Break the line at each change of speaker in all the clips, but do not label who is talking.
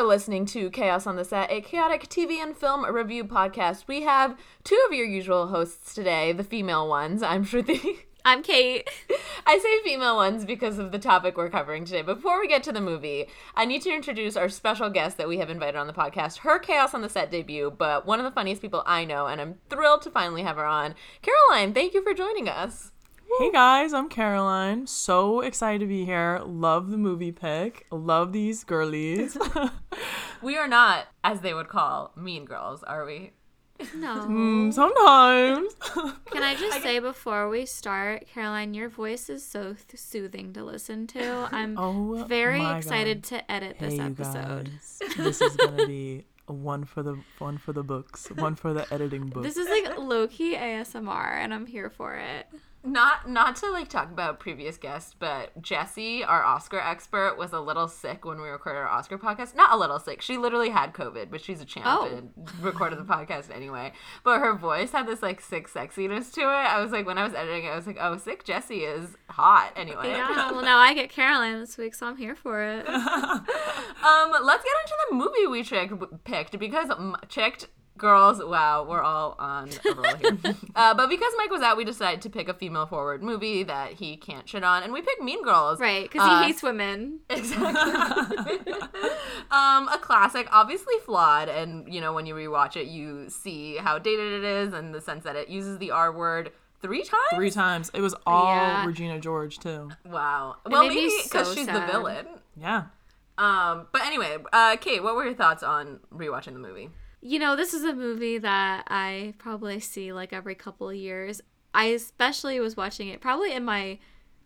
You're listening to Chaos on the Set, a chaotic TV and film review podcast. We have two of your usual hosts today, the female ones. I'm Shruti.
I'm Kate.
I say female ones because of the topic we're covering today. Before we get to the movie, I need to introduce our special guest that we have invited on the podcast. Her Chaos on the Set debut, but one of the funniest people I know, and I'm thrilled to finally have her on. Caroline, thank you for joining us.
Hey guys, I'm Caroline. So excited to be here. Love the movie pick. Love these girlies.
We are not, as they would call, mean girls, are we?
No.
Mm, sometimes.
Can I just say before we start, Caroline, your voice is so th- soothing to listen to. I'm
Oh,
very excited
God.
to edit
hey,
this
you
episode.
guys. This is gonna be one for the one for the books, one for the editing book.
This is like low key ASMR, and I'm here for it.
Not not to like talk about previous guests, but Jessie, our Oscar expert, was a little sick when we recorded our Oscar podcast. Not a little sick. She literally had COVID, but she's a champ
Oh.
and recorded the podcast anyway. But her voice had this like sick sexiness to it. I was like, when I was editing it, I was like, oh, sick Jessie is hot anyway.
Yeah, well, now I get Caroline this week, so I'm here for it.
Um, let's get into the movie we chick- picked because um, chicked girls. Wow, we're all on a roll here. uh, but because Mike was out, we decided to pick a female forward movie that he can't shit on, and we picked Mean Girls.
Right, because he
Uh,
hates women.
Exactly. um, a classic, obviously flawed, and you know when you rewatch it, you see how dated it is, and the sense that it uses the R word three times.
Three times. It was all
Yeah.
Regina George too.
Wow. Well,
made
maybe because
so
she's the villain.
Yeah.
Um, but anyway, uh, Kate, what were your thoughts on rewatching the movie?
You know, this is a movie that I probably see like every couple of years. I especially was watching it probably in my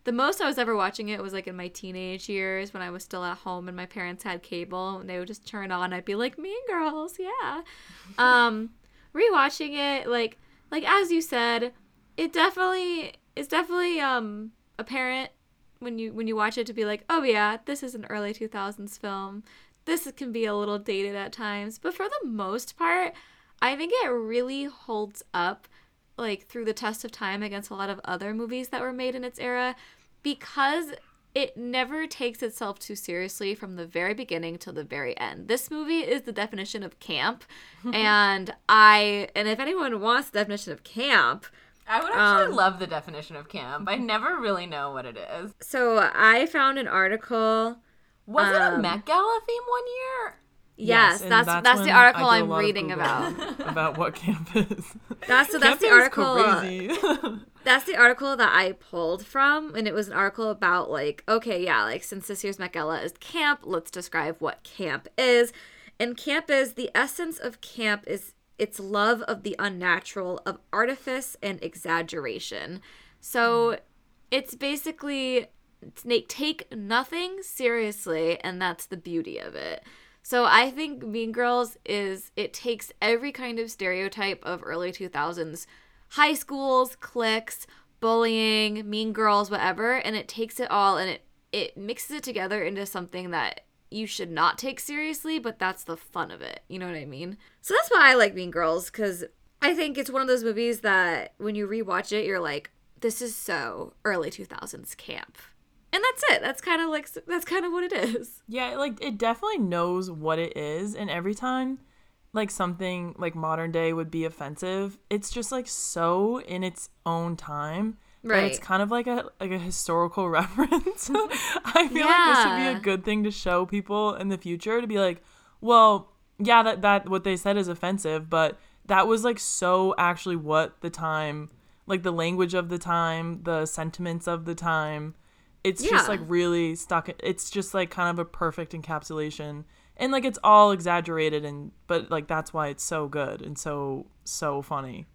the most I was ever watching it was like in my teenage years when I was still at home and my parents had cable and they would just turn on. I'd be like, Mean Girls, yeah. um, rewatching it, like like as you said, it definitely it's definitely um apparent when you when you watch it to be like, oh yeah, this is an early two thousands film. This can be a little dated at times, but for the most part, I think it really holds up like through the test of time against a lot of other movies that were made in its era because it never takes itself too seriously from the very beginning till the very end. This movie is the definition of camp and I and if anyone wants the definition of camp,
I would actually
Um,
love the definition of camp. I never really know what it is.
so I found an article
Was it a
Um,
Met Gala theme one year?
Yes,
and
that's that's, the
article I
article
did a
I'm reading about.
about what camp is.
That's so that's
Camp
the article. uh,
crazy.
That's the article that I pulled from, and it was an article about like, okay, yeah, like since this year's Met Gala is camp, let's describe what camp is. And camp is the essence of camp is its love of the unnatural, of artifice and exaggeration. So it's basically take take nothing seriously, and that's the beauty of it. So I think Mean Girls is it takes every kind of stereotype of early 2000s high schools, cliques, bullying, mean girls, whatever, and it takes it all and it it mixes it together into something that you should not take seriously, but that's the fun of it. You know what I mean? So that's why I like Mean Girls cuz I think it's one of those movies that when you rewatch it, you're like, this is so early 2000s camp. And that's it. That's kind of like that's kind of what it is.
Yeah, like it definitely knows what it is, and every time like something like modern day would be offensive, it's just like so in its own time. right It's kind of like a like a historical reference. I feel like this would be a good thing to show people in the future to be like, well, yeah, that that what they said is offensive, but that was like so actually what the time like the language of the time, the sentiments of the time. It's just like really stuck. It's just like kind of a perfect encapsulation, and like it's all exaggerated, and but like that's why it's so good and so so funny.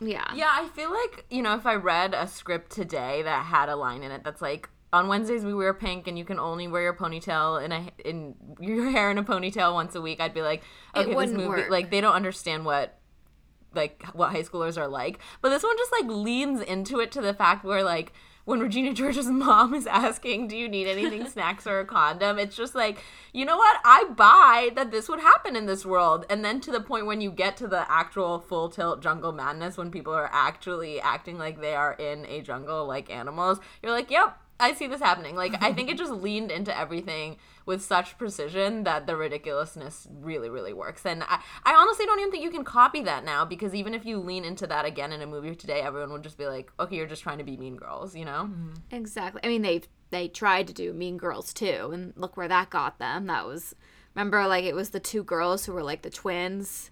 Yeah.
Yeah, I feel like, you know, if I read a script today that had a line in it that's like, on Wednesdays we wear pink and you can only wear your ponytail in a in your hair in a ponytail once a week, I'd be like,
It
okay, this movie
work.
like they don't understand what like what high schoolers are like. But this one just like leans into it to the fact where like when Regina George's mom is asking, "Do you need anything, snacks or a condom?" It's just like, you know what? I buy that this would happen in this world. And then to the point when you get to the actual full tilt jungle madness, when people are actually acting like they are in a jungle like animals, you're like, "Yep, I see this happening. Like I think it just leaned into everything with such precision that the ridiculousness really, really works. And I, I honestly don't even think you can copy that now because even if you lean into that again in a movie today, everyone would just be like, okay, you're just trying to be mean girls, you know? Mm-hmm.
Exactly. I mean, they they tried to do Mean Girls too, and look where that got them. That was remember like it was the two girls who were like the twins.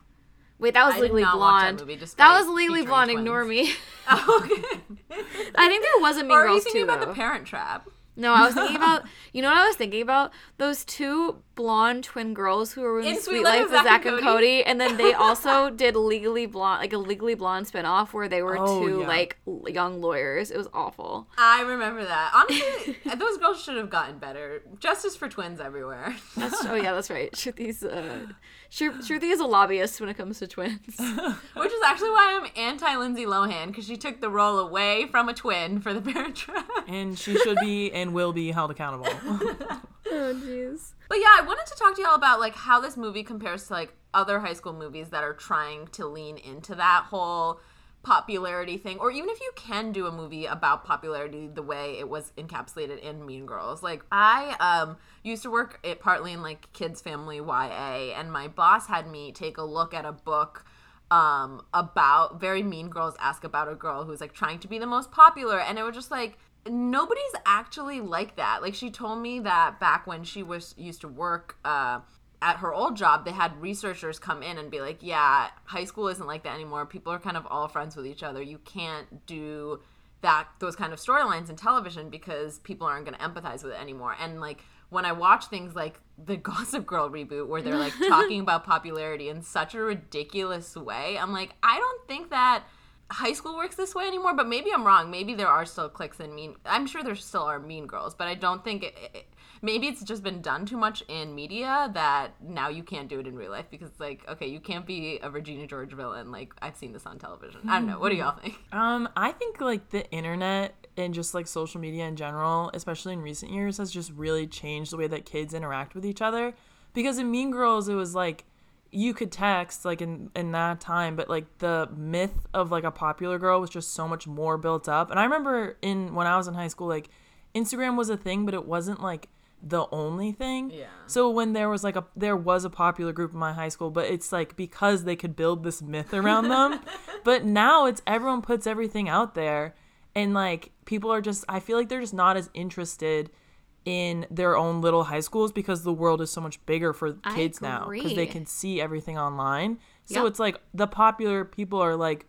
Wait, that was
I
Legally
watch that
Blonde.
movie,
That, was Legally Blonde.
twins.
Ignore me.
Oh, okay.
I think there was a Mean
or are you thinking
too.
about
though.
the Parent Trap?
No, I was thinking about you know what I was thinking about those two blonde twin girls who were in,
In
Suite Life with Zack and Cody.
Cody.
and then they also did Legally Blonde, like a Legally Blonde spinoff where they were
Oh,
two
yeah.
like young lawyers. It was awful.
I remember that. Honestly, those girls should have gotten better. Justice for twins everywhere.
That's oh yeah, that's right. Shruti's uh, Shru- Shruti is a lobbyist when it comes to twins.
Which is actually why I'm anti Lindsay Lohan because she took the role away from a twin for the Parent Trap.
And she should be and will be held accountable.
oh jeez.
But yeah, I wanted to talk to y'all about like how this movie compares to like other high school movies that are trying to lean into that whole popularity thing or even if you can do a movie about popularity the way it was encapsulated in Mean Girls. Like I um used to work it partly in like kids family YA and my boss had me take a look at a book um about very mean girls ask about a girl who's like trying to be the most popular and it was just like nobody's actually like that like she told me that back when she was used to work uh at her old job they had researchers come in and be like yeah high school isn't like that anymore. People are kind of all friends with each other. You can't do that those kind of storylines in television because people aren't going to empathize with it anymore. And like when i watch things like the gossip girl reboot where they're like talking about popularity in such a ridiculous way i'm like i don't think that high school works this way anymore but maybe i'm wrong. Maybe there are still cliques and mean i'm sure there still are mean girls but i don't think it, it, maybe it's just been done too much in media that now you can't do it in real life because it's like okay you can't be a regina george villain like i've seen this on television i don't know what do y'all think
Um, I think like the internet and just like social media in general, especially in recent years, has just really changed the way that kids interact with each other. Because in Mean Girls, it was like you could text like in in that time, but like the myth of like a popular girl was just so much more built up. And I remember in when I was in high school, like Instagram was a thing, but it wasn't like the only thing.
Yeah.
So when there was like a there was a popular group in my high school, but it's like because they could build this myth around them. but now it's everyone puts everything out there and like people are just I feel like they're just not as interested in their own little high schools because the world is so much bigger for kids now because they can see everything online. So
Yep.
it's like the popular people are like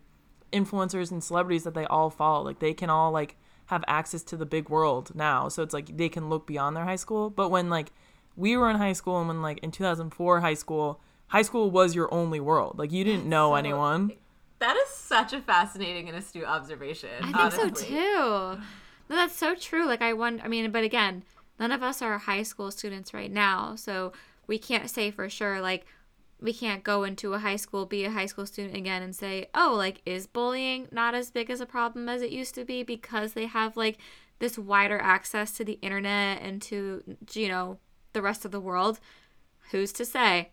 influencers and celebrities that they all follow. Like they can all like have access to the big world now. So it's like they can look beyond their high school. But when like we were in high school and when like in 2004 high school, high school was your only world. Like you didn't know
so-
anyone.
that is such a fascinating and astute observation
I think
honestly.
so too. No, that's so true. Like I wonder. I mean, but again, none of us are high school students right now, so we can't say for sure. Like we can't go into a high school, be a high school student again, and say, oh, like is bullying not as big as a problem as it used to be because they have like this wider access to the internet and to you know the rest of the world. Who's to say?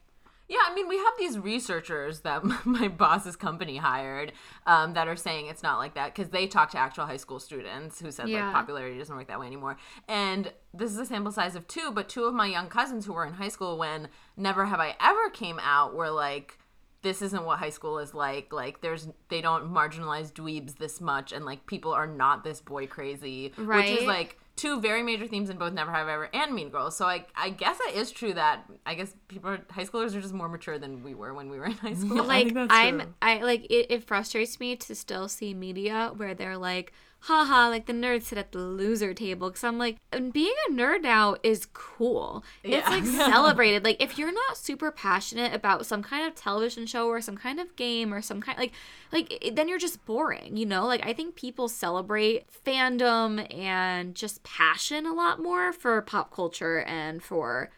Yeah, I mean, we have these researchers that my boss's company hired um, that are saying it's not like that because they talk to actual high school students who said
Yeah.
like popularity doesn't work that way anymore. And this is a sample size of two, but two of my young cousins who were in high school when Never Have I Ever came out were like, this isn't what high school is like. Like, there's they don't marginalize dweebs this much, and like people are not this boy crazy, which is like two very major themes in both Never Have I Ever and Mean Girls. So I I guess it is true that I guess people are, high schoolers are just more mature than we were when we were in high school.
I
like
think that's
I'm
true.
I like it, it frustrates me to still see media where they're like haha like the nerds sit at the loser table because i'm like and being a nerd now is cool
Yeah.
it's like celebrated like if you're not super passionate about some kind of television show or some kind of game or some kind like like then you're just boring you know like i think people celebrate fandom and just passion a lot more for pop culture and for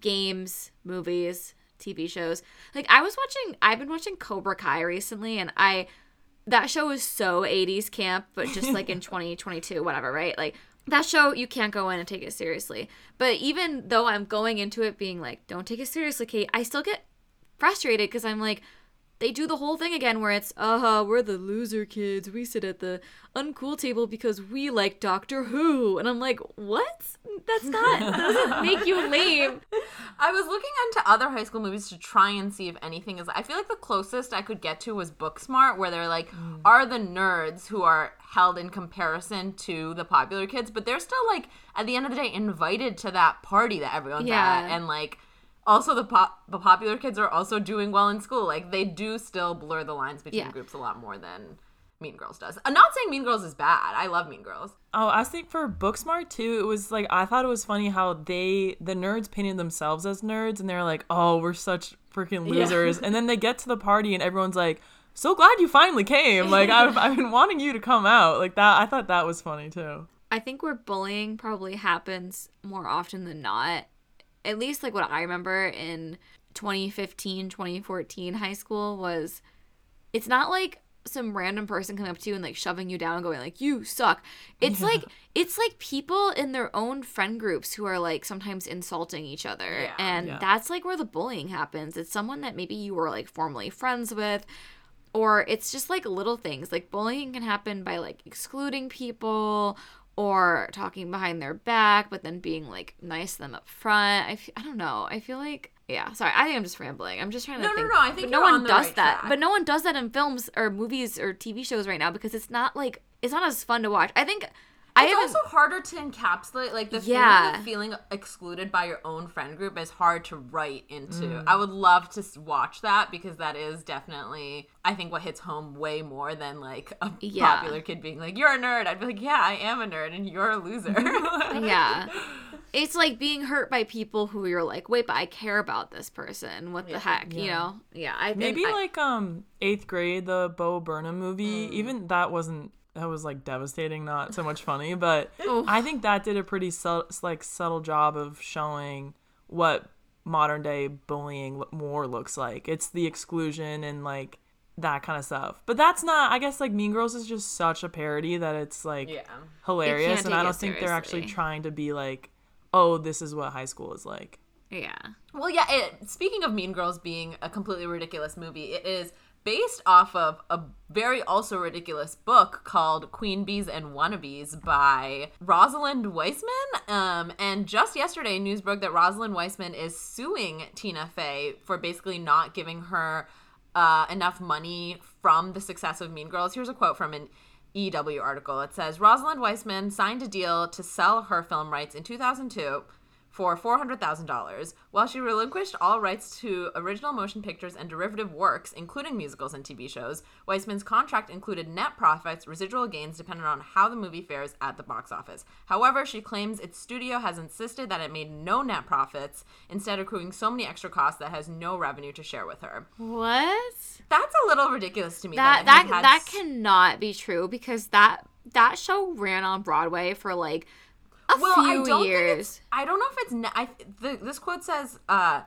games, movies, TV shows. Like I was watching I've been watching Cobra Kai recently and I that show is so 80s camp, but just like in 2022 whatever, right? Like that show you can't go in and take it seriously. But even though I'm going into it being like don't take it seriously, Kate, I still get frustrated because I'm like they do the whole thing again where it's, uh, we're the loser kids. We sit at the uncool table because we like Doctor Who. And I'm like, what? That's not, that doesn't make you lame.
I was looking into other high school movies to try and see if anything is. I feel like the closest I could get to was Booksmart, where they're like, are the nerds who are held in comparison to the popular kids, but they're still like, at the end of the day, invited to that party that everyone's
Yeah.
at. And like, also the pop the popular kids are also doing well in school. Like they do still blur the lines between
Yeah.
groups a lot more than Mean Girls does. I'm not saying Mean Girls is bad. I love Mean Girls.
Oh, I think for Booksmart too, it was like I thought it was funny how they the nerds painted themselves as nerds and they're like, "Oh, we're such freaking losers." and then they get to the party and everyone's like, "So glad you finally came. Like I've I've been wanting you to come out." Like that I thought that was funny too.
I think where bullying probably happens more often than not, at least like what I remember in 2015, 2014 high school was it's not like some random person coming up to you and like shoving you down and going like you suck. It's like it's like people in their own friend groups who are like sometimes insulting each other.
Yeah.
and
Yeah.
that's like where the bullying happens. It's someone that maybe you were like formerly friends with or it's just like little things like bullying can happen by like excluding people or talking behind their back but then being like nice to them up front. I f- I don't know. I feel like yeah sorry i think i'm just rambling. I'm just trying to
No, no,
think.
no, I think
but no one
on
does
right
that.
track.
but no one does that in films or movies or tv shows right now because it's not like it's not as fun to watch. I think i
It's
haven't
also harder to encapsulate. Like the
Yeah.
feeling of feeling excluded by your own friend group is hard to write into.
Mm.
I would love to watch that because that is definitely, I think, what hits home way more than like a
Yeah.
popular kid being like, "You're a nerd." I'd be like, "Yeah, I am a nerd, and you're a loser."
yeah it's like being hurt by people who you're like wait but i care about this person what the heck you know yeah i think
Maybe
I-
like um eighth grade, the Bo Burnham movie. Even that wasn't that was like devastating, not so much funny. But I think that did a pretty su- like subtle job of showing what modern day bullying more looks like. It's the exclusion and like that kind of stuff. But that's not. I guess like Mean Girls is just such a parody that it's like
yeah.
hilarious, and I don't think they're actually trying to be like, oh, this is what high school is like.
yeah
Well, yeah. It, speaking of Mean Girls being a completely ridiculous movie, it is based off of a very also ridiculous book called Queen Bees and Wannabes by Rosalind Wiseman. Um, and just yesterday, news broke that Rosalind Wiseman is suing Tina Fey for basically not giving her uh, enough money from the success of Mean Girls. Here's a quote from an EW article. It says Rosalind Wiseman signed a deal to sell her film rights in 2002 for $400,000, while she relinquished all rights to original motion pictures and derivative works, including musicals and TV shows. Wiseman's contract included net profits, residual gains dependent on how the movie fares at the box office. However, she claims its studio has insisted that it made no net profits, instead accruing so many extra costs that has no revenue to share with her.
what
That's a little ridiculous to me.
that that that
s-
cannot be true because that that show ran on Broadway for like a
well, I
few
Think
years.
I don't know if it's net. I, the, this quote says uh,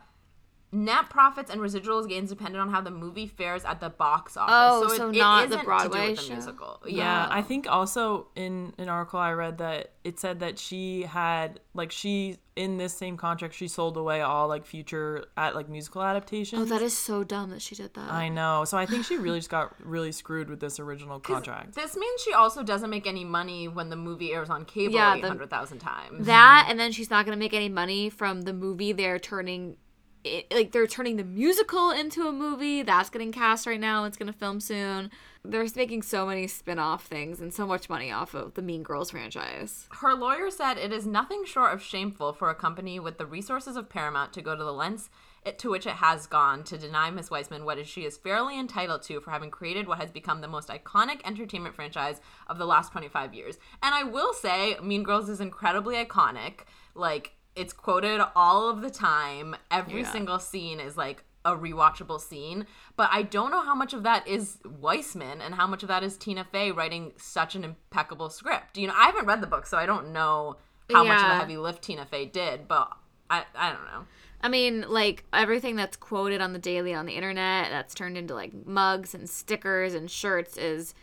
net profits and residuals gains depended on how the movie fares at the box office.
Oh,
it-
so
it
not the
isn't to do
Broadway
with the
show?
musical.
Yeah,
Yeah.
I think also in an article I read that it said that she had like she in this same contract she sold away all like future at like musical adaptations.
Oh, that is so dumb that she did that.
I know. So I think she really just got really screwed with this original contract.
This means she also doesn't make any money when the movie airs on cable
Yeah, the-
800,000 times.
that and then she's not gonna make any money from the movie they're turning it, like they're turning the musical into a movie that's getting cast right now it's gonna film soon they're making so many spin-off things and so much money off of the mean girls franchise
Her lawyer said it is nothing short of shameful for a company with the resources of Paramount to go to the lengths to which it has gone to deny Miss Wiseman what she is fairly entitled to for having created what has become the most iconic entertainment franchise of the last 25 years. And I will say, Mean Girls is incredibly iconic. Like, it's quoted all of the time. Every
Yeah.
single scene is like a rewatchable scene, but I don't know how much of that is Wiseman and how much of that is Tina Fey writing such an impeccable script. You know, I haven't read the book, so I don't know how much of
Yeah.
a heavy lift Tina Fey did, but I I don't know.
I mean, like everything that's quoted on the daily on the internet that's turned into like mugs and stickers and shirts is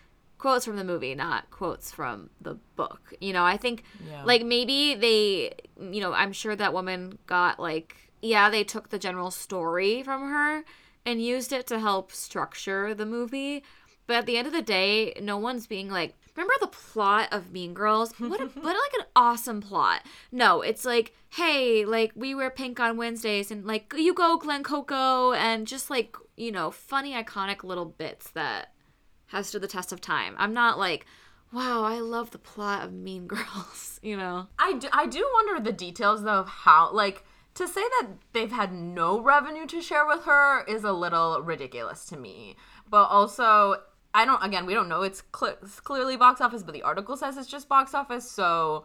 quotes from the movie, not quotes from the book. You know, I think
Yeah.
like maybe they, you know, I'm sure that woman got like, yeah, they took the general story from her and used it to help structure the movie. But at the end of the day, no one's being like, remember the plot of Mean Girls? What, a, what like an awesome plot. No, it's like, hey, like we wear pink on Wednesdays and like you go Glen Coco and just like, you know, funny, iconic little bits that has stood the test of time. I'm not like, wow, I love the plot of Mean Girls, you know?
I do, I do wonder the details though of how like to say that they've had no revenue to share with her is a little ridiculous to me. But also, I don't. Again, we don't know. It's, cl- it's clearly box office, but the article says it's just box office. So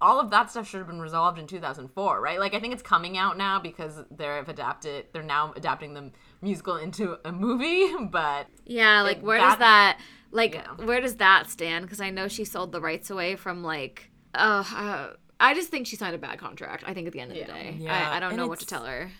all of that stuff should have been resolved in 2004, right? Like I think it's coming out now because they're have adapted. They're now adapting the musical into a movie, but
Yeah, like where
that-
does that like
Yeah.
where does that stand? Because I know she sold the rights away from like uh, uh I just think she signed a bad contract. I think at the end of the day,
Yeah,
I, I don't
and
know what to tell her.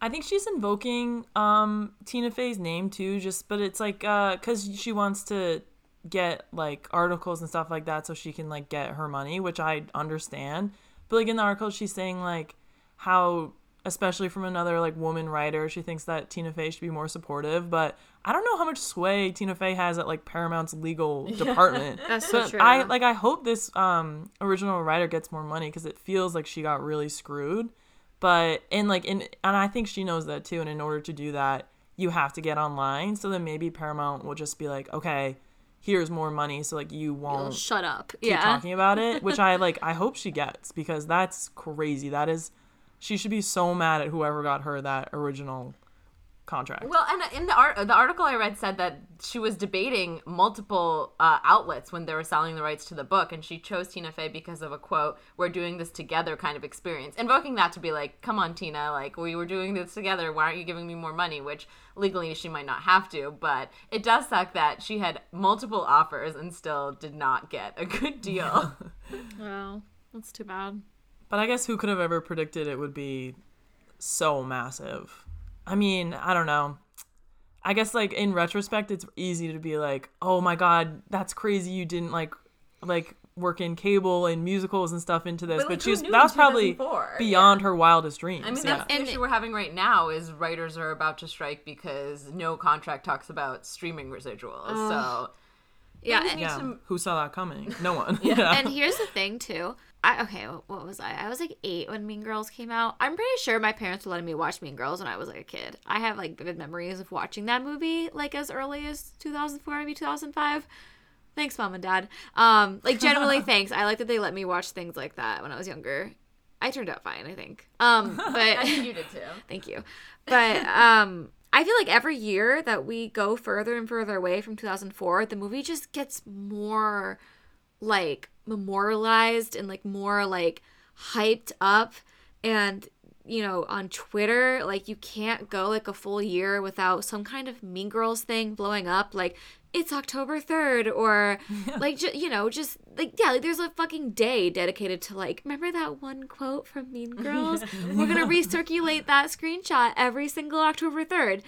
I think she's invoking um Tina Fey's name too, just but it's like uh cuz she wants to get like articles and stuff like that so she can like get her money, which I understand. But like in the article she's saying like how especially from another like woman writer, she thinks that Tina Fey should be more supportive, but I don't know how much sway Tina Fey has at like Paramount's legal department.
That's so true.
I like I hope this um original writer gets more money cuz it feels like she got really screwed but and like in and I think she knows that too. And in order to do that, you have to get online. So then maybe Paramount will just be like, okay, here's more money, so like you won't
Shut up.
keep
yeah.
talking about it. Which I like. I hope she gets because that's crazy. That is, she should be so mad at whoever got her that original contract.
Well, and in the art, the article I read said that she was debating multiple uh, outlets when they were selling the rights to the book, and she chose Tina Fey because of a quote, "We're doing this together" kind of experience, invoking that to be like, "Come on, Tina, like we were doing this together. Why aren't you giving me more money?" Which legally she might not have to, but it does suck that she had multiple offers and still did not get a good deal.
Well, that's too bad.
But I guess who could have ever predicted it would be so massive? I mean, I don't know. I guess like in retrospect, it's easy to be like, "Oh my god, that's crazy! You didn't like like work in cable and musicals and stuff into this."
But,
But, she was that was probably
2004?
beyond her wildest dreams.
I mean,
yeah.
that's the issue we're having right now is writers are about to strike because no contract talks about streaming residuals. so
Yeah, and,
yeah.
some-
Who saw that coming? No one. yeah.
and here's the thing too. I okay, what was I? I was like eight when Mean Girls came out. I'm pretty sure my parents were letting me watch Mean Girls when I was like a kid. I have like vivid memories of watching that movie like as early as 2004, maybe 2005. Thanks, mom and dad. Um, like generally, thanks. I like that they let me watch things like that when I was younger. I turned out fine, I think. Um, but
I think you did too.
Thank you. But um I feel like every year that we go further and further away from 2004, the movie just gets more like memorialized and like more like hyped up. And you know on Twitter like you can't go like a full year without some kind of mean girls thing blowing up. Like it's October 3rd or like ju- you know just like yeah like there's a fucking day dedicated to like remember that one quote from Mean Girls? We're going to recirculate that screenshot every single October 3rd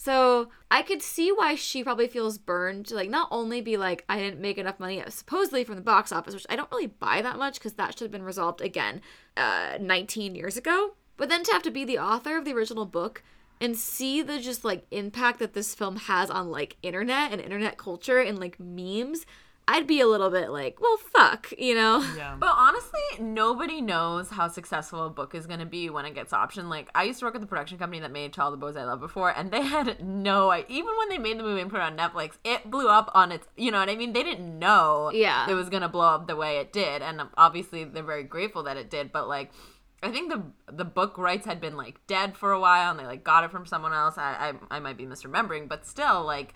so I could see why she probably feels burned to like not only be like I didn't make enough money supposedly from the box office, which I don't really buy that much because that should have been resolved again uh, 19 years ago, but then to have to be the author of the original book and see the just like impact that this film has on like internet and internet culture and like memes, I'd be a little bit like, well, fuck, you know?
yeah.
But honestly, nobody knows how successful a book is going to be when it gets optioned. Like, I used to work at the production company that made To All the Boys I Love before, and they had no idea. Even when they made the movie and put it on Netflix, it blew up on its, you know what I mean? They didn't know
Yeah.
it was going to blow up the way it did. And obviously, they're very grateful that it did. But, like, I think the the book rights had been like dead for a while, and they like got it from someone else. I I, I might be misremembering, but still, like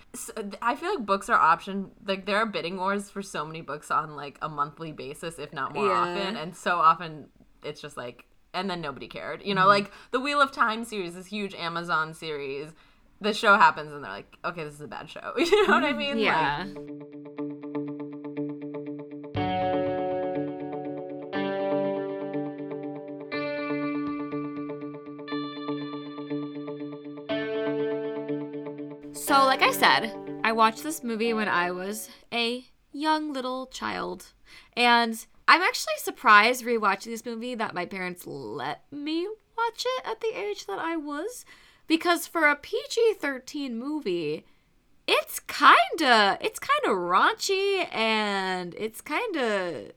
I feel like books are option. Like there are bidding wars for so many books on like a monthly basis, if not more
Yeah.
often, and so often it's just like, and then nobody cared.
Mm-hmm.
You know, like the Wheel of Time series, this huge Amazon series. The show happens, and they're like, okay, this is a bad show. You know what I mean?
Yeah. So, like I said, I watched this movie when I was a young little child. And I'm actually surprised rewatching this movie that my parents let me watch it at the age that I was. because for a PG-13 movie, it's kind of it's kind of raunchy and it's kind of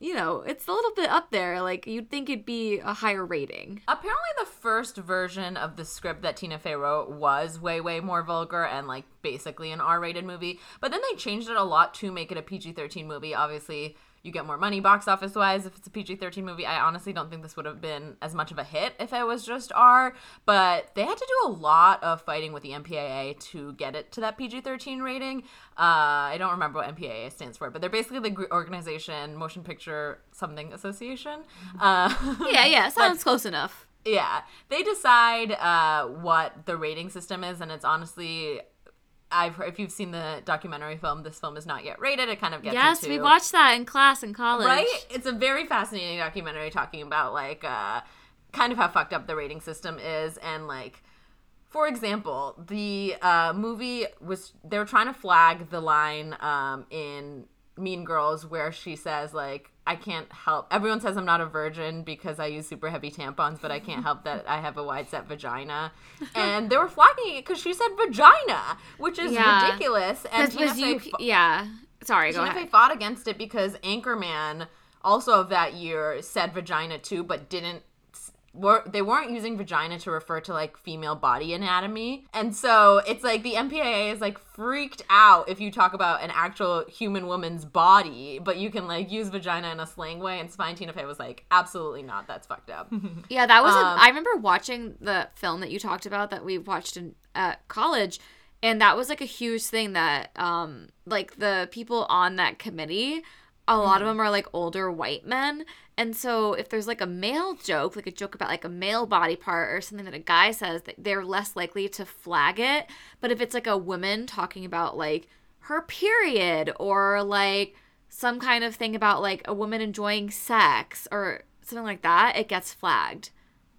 you know, it's a little bit up there. Like you'd think it'd be a higher rating.
Apparently, the first version of the script that Tina Fey wrote was way, way more vulgar and like basically an R-rated movie. But then they changed it a lot to make it a PG-13 movie. Obviously, you get more money box office wise if it's a PG 13 movie. I honestly don't think this would have been as much of a hit if it was just R, but they had to do a lot of fighting with the MPAA to get it to that PG 13 rating. Uh, I don't remember what MPAA stands for, but they're basically the organization, Motion Picture Something Association. Uh,
yeah, yeah, sounds close enough.
Yeah, they decide uh, what the rating system is, and it's honestly I've heard, if you've seen the documentary film, this film is not yet rated. It kind of gets
yes,
into,
we watched that in class in college.
Right, it's a very fascinating documentary talking about like uh, kind of how fucked up the rating system is, and like for example, the uh, movie was they're trying to flag the line um, in Mean Girls where she says like I can't help. Everyone says I'm not a virgin because I use super heavy tampons, but I can't help that I have a wide set vagina. And they were flagging it because she said vagina, which is yeah. ridiculous. And
Tina Fey, you, yeah, sorry, go
Tina
ahead.
Fey fought against it because Anchorman also of that year said vagina too, but didn't were they weren't using vagina to refer to like female body anatomy. And so it's like the mpaa is like freaked out if you talk about an actual human woman's body but you can like use vagina in a slang way. And spine tina fey was like absolutely not. That's fucked up.
Yeah that was um, a, I remember watching the film that you talked about that we watched in at college and that was like a huge thing that um like the people on that committee a lot of mm-hmm. them are like older white men and so if there's like a male joke, like a joke about like a male body part or something that a guy says, they're less likely to flag it. But if it's like a woman talking about like her period or like some kind of thing about like a woman enjoying sex or something like that, it gets flagged.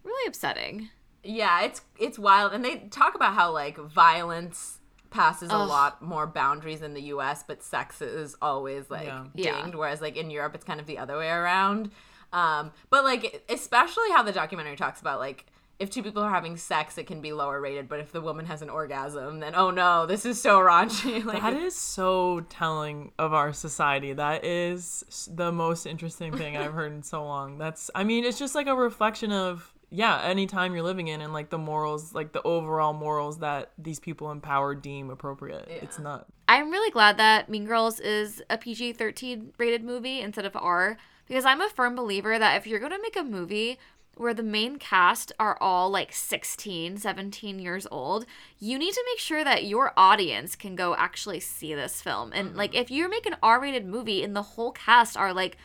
Really upsetting.
Yeah, it's it's wild and they talk about how like violence passes Ugh. a lot more boundaries in the US, but sex is always like yeah. dinged, yeah. whereas like in Europe it's kind of the other way around. Um, but like especially how the documentary talks about like if two people are having sex, it can be lower rated. But if the woman has an orgasm, then oh no, this is so raunchy.
like, that is so telling of our society. That is the most interesting thing I've heard in so long. That's, I mean, it's just like a reflection of yeah, any time you're living in and like the morals, like the overall morals that these people in power deem appropriate. Yeah. It's not.
I'm really glad that Mean Girls is a PG 13 rated movie instead of R because I'm a firm believer that if you're going to make a movie where the main cast are all like 16, 17 years old, you need to make sure that your audience can go actually see this film. And like mm-hmm. if you make an R-rated movie and the whole cast are like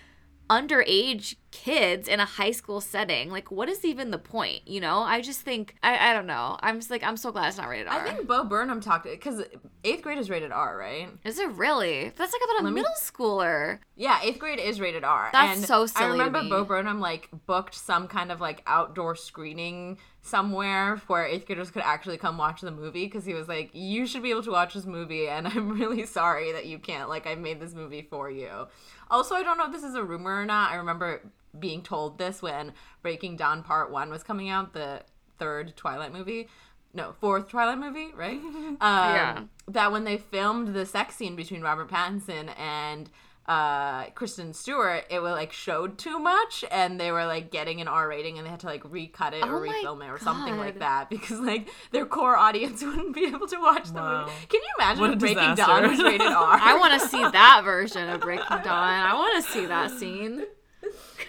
underage kids in a high school setting. Like, what is even the point? You know, I just think I, I don't know. I'm just like I'm so glad it's not rated R.
I think Bo Burnham talked because eighth grade is rated R, right?
Is it really? That's like about a Let middle me... schooler.
Yeah, eighth grade is rated R.
That's and so silly.
I remember Bo Burnham like booked some kind of like outdoor screening somewhere where eighth graders could actually come watch the movie because he was like, "You should be able to watch this movie, and I'm really sorry that you can't. Like, I made this movie for you." Also, I don't know if this is a rumor or not. I remember being told this when Breaking Dawn Part 1 was coming out, the third Twilight movie. No, fourth Twilight movie, right? um, yeah. That when they filmed the sex scene between Robert Pattinson and uh, Kristen Stewart, it was like showed too much, and they were like getting an R rating, and they had to like recut it or oh refilm it or God. something like that because like their core audience wouldn't be able to watch the wow. movie. Can you imagine if Breaking disaster. Dawn was rated R?
I want to see that version of Breaking Dawn. I want to see that scene.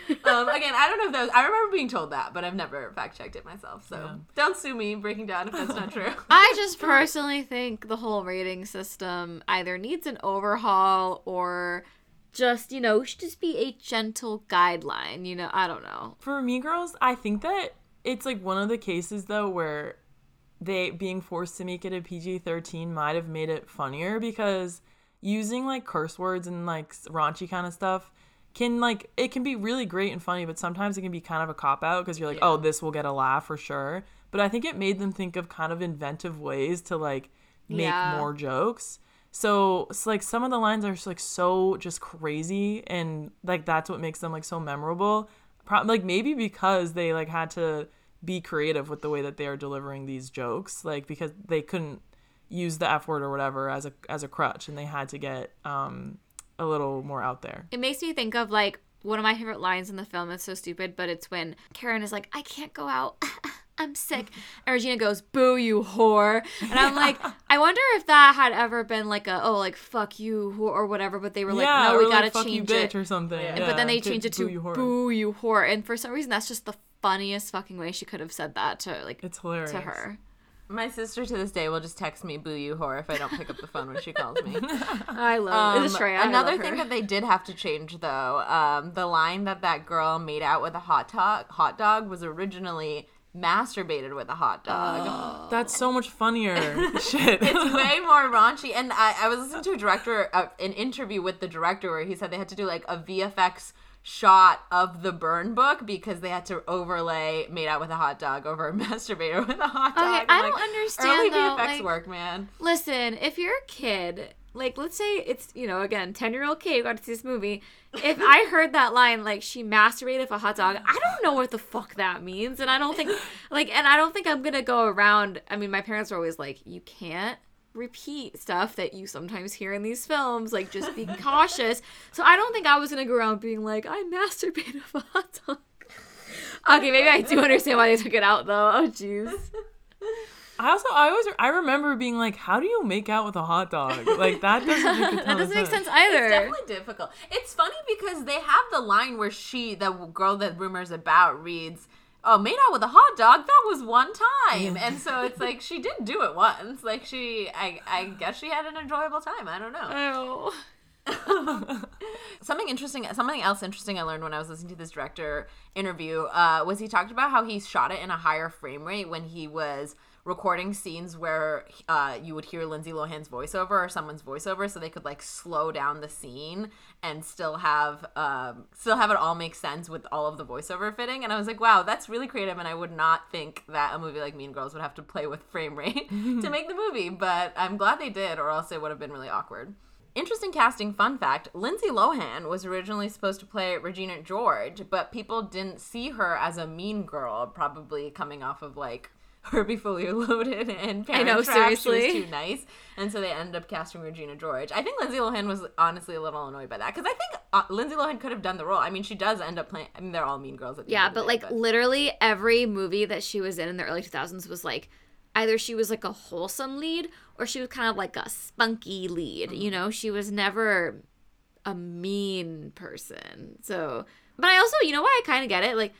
um, again, I don't know if that was, I remember being told that, but I've never fact checked it myself. So yeah. don't sue me, Breaking Dawn, if that's not true.
I just personally think the whole rating system either needs an overhaul or just you know should just be a gentle guideline you know i don't know
for me Girls i think that it's like one of the cases though where they being forced to make it a pg-13 might have made it funnier because using like curse words and like raunchy kind of stuff can like it can be really great and funny but sometimes it can be kind of a cop out because you're like oh, yeah. oh this will get a laugh for sure but i think it made them think of kind of inventive ways to like make yeah. more jokes so it's like some of the lines are just like so just crazy and like that's what makes them like so memorable. Pro- like maybe because they like had to be creative with the way that they are delivering these jokes, like because they couldn't use the F word or whatever as a as a crutch, and they had to get um, a little more out there.
It makes me think of like one of my favorite lines in the film. It's so stupid, but it's when Karen is like, "I can't go out." I'm sick. And Regina goes, Boo, you whore. And I'm like, I wonder if that had ever been like a, oh, like, fuck you, whore, or whatever. But they were like,
yeah,
no, we gotta
like, fuck you,
change
bitch
it.
or something.
Yeah.
Yeah,
but then they
to
changed it to
boo you whore.
boo, you whore. And for some reason, that's just the funniest fucking way she could have said that to, like,
It's hilarious.
to her.
My sister to this day will just text me "boo you whore" if I don't pick up the phone when she calls me.
I love
Um,
it. Shreya, I
another
love
thing
her.
that they did have to change though, um, the line that that girl made out with a hot dog, hot dog was originally masturbated with a hot dog.
That's so much funnier. Shit.
It's way more raunchy. And I, I was listening to a director, uh, an interview with the director where he said they had to do like a VFX shot of the burn book because they had to overlay made out with a hot dog over a masturbator with a hot dog.
Okay,
I'm
I don't
like,
understand,
Early
though,
VFX
like-
work, man.
Listen, if you're a kid, like let's say it's you know again ten year old kid got to see this movie. If I heard that line like she masturbated with a hot dog, I don't know what the fuck that means, and I don't think like and I don't think I'm gonna go around. I mean, my parents were always like, you can't repeat stuff that you sometimes hear in these films. Like just be cautious. So I don't think I was gonna go around being like, I masturbated with a hot dog. Okay, maybe I do understand why they took it out though. Oh jeez.
I also I always I remember being like, how do you make out with a hot dog? Like that doesn't make a ton
That doesn't make sense
It's
either.
It's definitely difficult. It's funny because they have the line where she, the girl that rumors about, reads, "Oh, made out with a hot dog. That was one time." And so it's like she didn't do it once. Like she, I, I guess she had an enjoyable time. I don't know.
Oh.
Something interesting, something else interesting I learned when I was listening to this director interview uh, was he talked about how he shot it in a higher frame rate when he was recording scenes where uh, you would hear Lindsay Lohan's voiceover or someone's voiceover, so they could like slow down the scene and still have um, still have it all make sense with all of the voiceover fitting. And I was like, wow, that's really creative. And I would not think that a movie like Mean Girls would have to play with frame rate to make the movie, but I'm glad they did, or else it would have been really awkward. Interesting casting fun fact Lindsay Lohan was originally supposed to play Regina George, but people didn't see her as a mean girl, probably coming off of like Herbie Fully Loaded and Parent
I know,
Trap. She
seriously.
was too nice. And so they ended up casting Regina George. I think Lindsay Lohan was honestly a little annoyed by that because I think uh, Lindsay Lohan could have done the role. I mean, she does end up playing, I mean, they're all mean girls at the
Yeah,
end of the
but
day,
like literally every movie that she was in in the early 2000s was like either she was like a wholesome lead or she was kind of like a spunky lead. You know, she was never a mean person. So, but I also, you know why I kind of get it? Like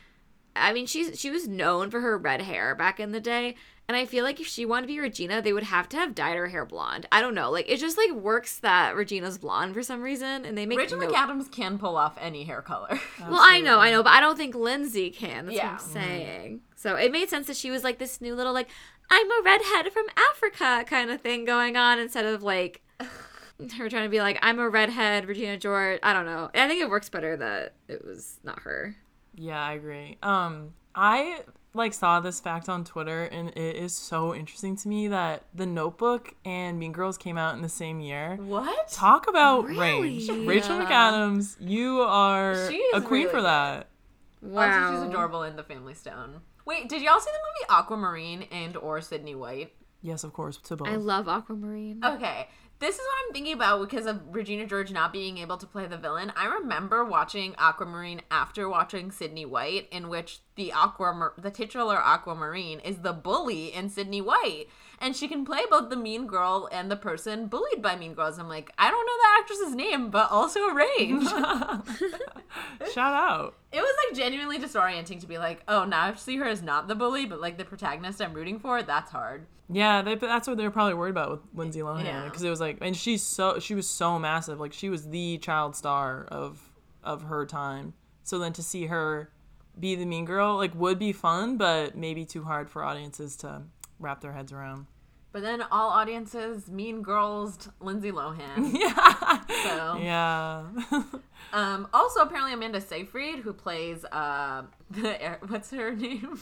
I mean, she's she was known for her red hair back in the day, and I feel like if she wanted to be Regina, they would have to have dyed her hair blonde. I don't know, like it just like works that Regina's blonde for some reason, and they make
Rachel
no-
McAdams can pull off any hair color.
Well, I know, I know, but I don't think Lindsay can. That's
Yeah.
what I'm mm-hmm. saying. So it made sense that she was like this new little like I'm a redhead from Africa kind of thing going on instead of like her trying to be like I'm a redhead Regina George. I don't know. I think it works better that it was not her.
Yeah, I agree. Um, I like saw this fact on Twitter, and it is so interesting to me that The Notebook and Mean Girls came out in the same year.
what?
Talk about
Really?
range, Rachel McAdams. You are a queen
really
for
good.
that.
Wow.
Also, she's adorable in The Family Stone. Wait, did y'all see the movie Aquamarine and or Sydney White?
Yes, of course, to both.
I love Aquamarine.
Okay. This is what I'm thinking about because of Regina George not being able to play the villain. I remember watching Aquamarine after watching Sydney White, in which the Aquamar- the titular Aquamarine is the bully in Sydney White, and she can play both the mean girl and the person bullied by mean girls. I'm like, I don't know the actress's name, but also a range.
Shout out.
it was like genuinely disorienting to be like, oh, now I see her as not the bully, but like the protagonist I'm rooting for. That's hard.
Yeah, they, that's what they were probably worried about with Lindsay Lohan
Yeah.
because it was like, and she's so she was so massive, like she was the child star of of her time. So then to see her be the mean girl, like, would be fun, but maybe too hard for audiences to wrap their heads around.
But then all audiences mean girls Lindsay Lohan.
Yeah,
So
yeah.
Um, also, apparently, Amanda Seyfried, who plays uh, the air- what's her name?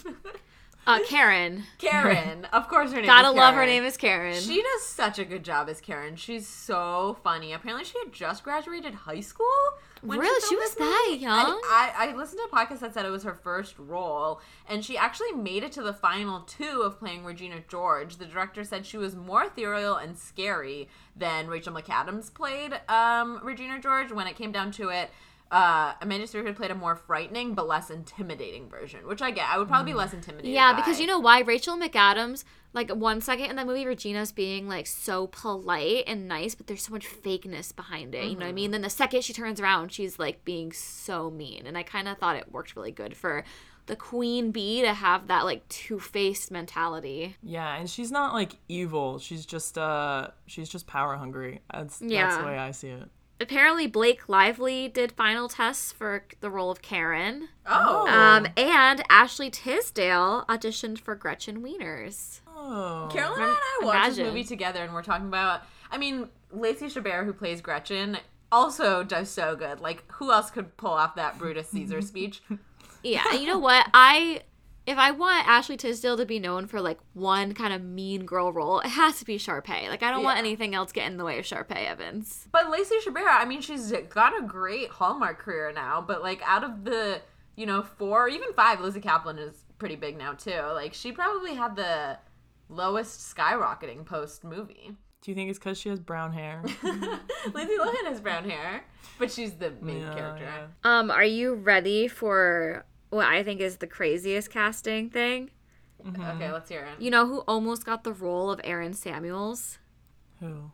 Uh, Karen.
Karen. Of course, her name.
Gotta love her name is Karen.
She does such a good job as Karen. She's so funny. Apparently, she had just graduated high school, When
Really? She
filmed
was that
movie,
young?
I, I, I listened to a podcast that said it was her first role, and she actually made it to the final two of playing Regina George. The director said she was more ethereal and scary than Rachel McAdams played um, Regina George. When it came down to it, uh, Amanda Seyfried played a more frightening but less intimidating version, which I get. I would probably be less intimidated.
Yeah,
by.
because you know why Rachel McAdams, like one second in that movie, Regina's being like so polite and nice, but there's so much fakeness behind it. You know what I mean? Then the second she turns around, she's like being so mean, and I kind of thought it worked really good for the queen bee to have that like two faced mentality.
Yeah, and she's not like evil. She's just uh she's just power hungry. That's that's
Yeah.
the way I see it.
Apparently, Blake Lively did final tests for the role of Karen.
oh,
Um, and Ashley Tisdale auditioned for Gretchen Wieners.
Oh.
Caroline and I watched this movie together, and we're talking about. I mean, Lacey Chabert, who plays Gretchen, also does so good. Like, who else could pull off that Brutus Caesar speech?
Yeah, you know what? I if I want Ashley Tisdale to be known for like one kind of mean girl role, it has to be Sharpay. Like I don't want anything else getting in the way of Sharpay Evans.
But Lacey Chabert, I mean, she's got a great Hallmark career now. But like, out of the you know four, or even five, Lizzy Caplan is pretty big now too. Like, she probably had the lowest skyrocketing post movie.
Do you think it's because she has brown hair?
Lindsay Lohan has brown hair, but she's the main
Yeah,
character.
yeah.
Um, are you ready for what I think is the craziest casting thing?
Okay, let's hear it.
You know who almost got the role of Aaron Samuels?
Who?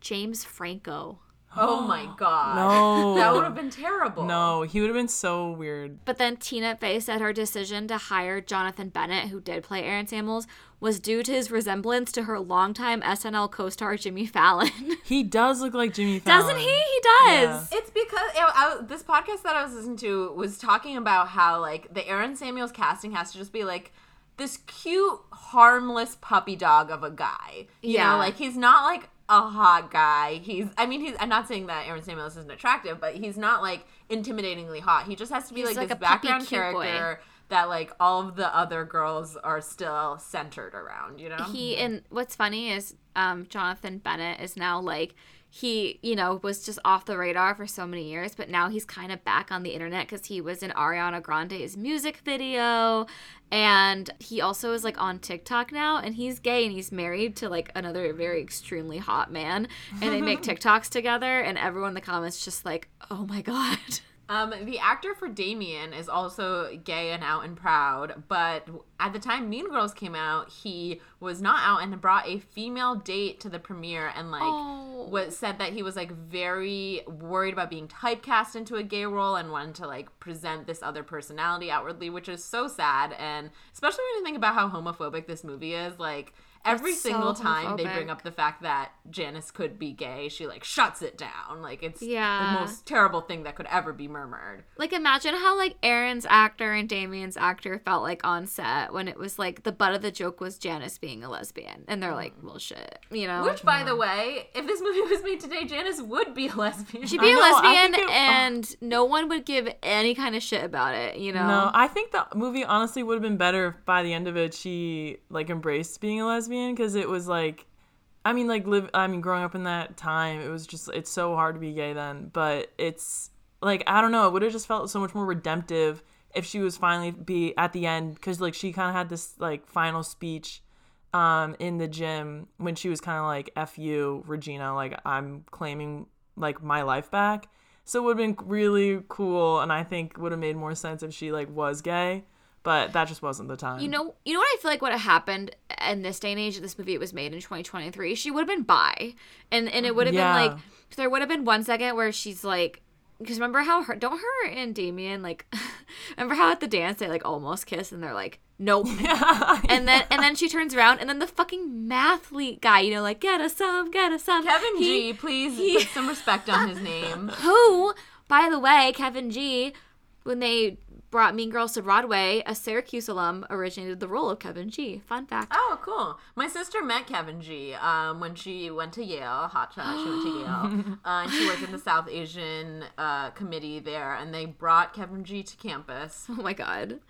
James Franco.
Oh my god.
No.
That would have been terrible.
No, he would have been so weird.
But then Tina Fey said her decision to hire Jonathan Bennett, who did play Aaron Samuels, was due to his resemblance to her longtime SNL co-star Jimmy Fallon.
He does look like Jimmy Fallon.
Doesn't he? He does.
It's because you know, I, this podcast that I was listening to was talking about how like the Aaron Samuels casting has to just be like this cute, harmless puppy dog of a guy. You
Yeah.
know, like he's not like a hot guy. He's I mean he's I'm not saying that Aaron Samuels isn't attractive, but he's not like intimidatingly hot. He just has to be like,
like
this background
cute boy.
character that like all of the other girls are still centered around, you know?
he and what's funny is um Jonathan Bennett is now like he you know was just off the radar for so many years but now he's kind of back on the internet because he was in Ariana Grande's music video. And he also is like on TikTok now and he's gay and he's married to like another very extremely hot man and they make TikToks together and everyone in the comments just like oh my god
Um, the actor for Damien is also gay and out and proud, but at the time Mean Girls came out, he was not out and brought a female date to the premiere and like
Oh.
was said that he was like very worried about being typecast into a gay role and wanted to like present this other personality outwardly, which is so sad and especially when you think about how homophobic this movie is, like every
It's so
single time they bring up the fact that Janice could be gay, she like shuts it down. Like it's
Yeah.
the most terrible thing that could ever be murmured.
Like imagine how like Aaron's actor and Damien's actor felt like on set when it was like the butt of the joke was Janice being a lesbian and they're like, well shit, you know.
Which, by the way, if this movie was made today, Janice would be a lesbian.
She'd be a lesbian
it-
and no one would give any kind of shit about it, you know.
No, I think the movie honestly would have been better if by the end of it she like embraced being a lesbian because it was like, I mean, like live. I mean, growing up in that time, it was just it's so hard to be gay then. But it's like I don't know. It would have just felt so much more redemptive if she was finally be at the end because like she kind of had this like final speech um in the gym when she was kind of like f you regina like i'm claiming like my life back so it would have been really cool and i think would have made more sense if she like was gay but that just wasn't the time
You know, you know what I feel like would have happened in this day and age. This movie it was made in 2023. She would have been bi, and and it would have
Yeah.
been like there would have been one second where she's like, because remember how her don't her and Damien like, remember how at the dance they like almost kiss and they're like, nope. And then and then she turns around and then the fucking mathlete guy, you know, like get us some, get us some.
Kevin
He-
G, please
he-
put some respect on his name.
who, by the way, Kevin G, when they brought Mean Girls to Broadway, a Syracuse alum originated the role of Kevin G. Fun fact.
Oh, cool. My sister met Kevin G um, when she went to Yale. Hot shot. She went to Yale. Uh, and she worked in the South Asian uh, committee there, and they brought Kevin G to campus.
Oh my god.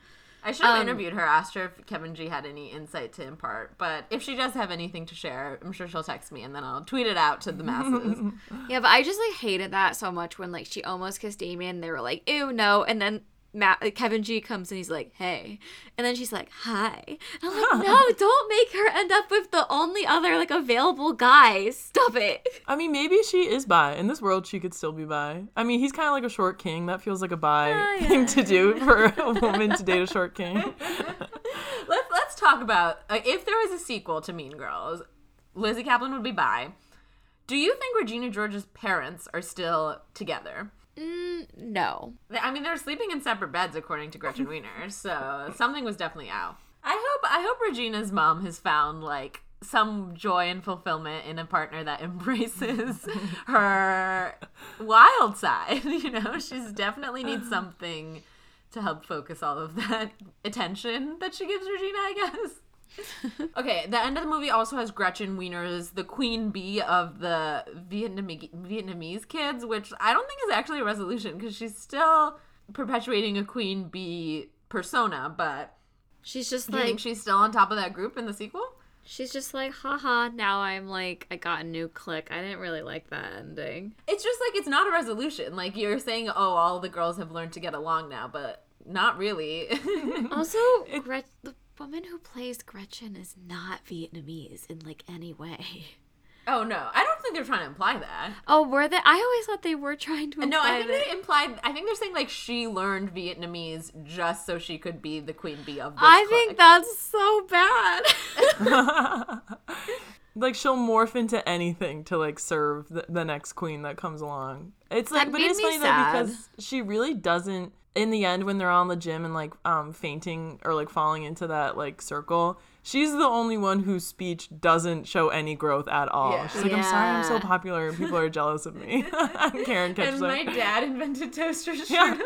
I should have
Um,
interviewed her, asked her if Kevin G had any insight to impart. But if she does have anything to share, I'm sure she'll text me and then I'll tweet it out to the masses.
Yeah, but I just like hated that so much when like she almost kissed Damien. They were like, "Ew, no," and then Matt, uh, Kevin G comes and he's like, "Hey," and then she's like, "Hi," and I'm like, "No, don't make her end up with the only other like available guy. Stop it."
I mean, maybe she is bi. In this world, she could still be bi. I mean, he's kind of like a short king. That feels like a bi
Oh, yeah.
thing to do for a woman to date a short king.
let's let's talk about uh, if there was a sequel to Mean Girls, Lizzy Caplan would be bi. Do you think Regina George's parents are still together?
Mm, no.
I mean, they're sleeping in separate beds, according to Gretchen Wiener. So something was definitely out. I hope I hope Regina's mom has found like some joy and fulfillment in a partner that embraces her wild side. You know, she's definitely needs something to help focus all of that attention that she gives Regina. I guess. okay, the end of the movie also has Gretchen Wiener as the queen bee of the Vietnamese Vietnamese kids, which I don't think is actually a resolution because she's still perpetuating a queen bee persona. But
She's just
do you think
like
she's still on top of that group in the sequel?
she's just like, haha. Now I'm like, I got a new click. I didn't really like that ending.
It's just like it's not a resolution. Like you're saying, oh, all the girls have learned to get along now, but not really.
Also, Gret- woman who plays Gretchen is not Vietnamese in like any way.
oh no, I don't think they're trying to imply that.
Oh, were they? I always thought they were trying to.
No, I think
that-
they implied. I think they're saying like she learned Vietnamese just so she could be the queen bee of this.
I
clique.
think that's so bad.
like she'll morph into anything to like serve the, the next queen that comes along. It's like,
That
but it's
me
funny
sad.
though because she really doesn't. In the end, when they're all in the gym and like um fainting or like falling into that like circle, she's the only one whose speech doesn't show any growth at all.
Yeah.
She's like, "I'm sorry, I'm so popular, and people are jealous of me." Karen catches
And my
her.
dad invented toaster
Yeah.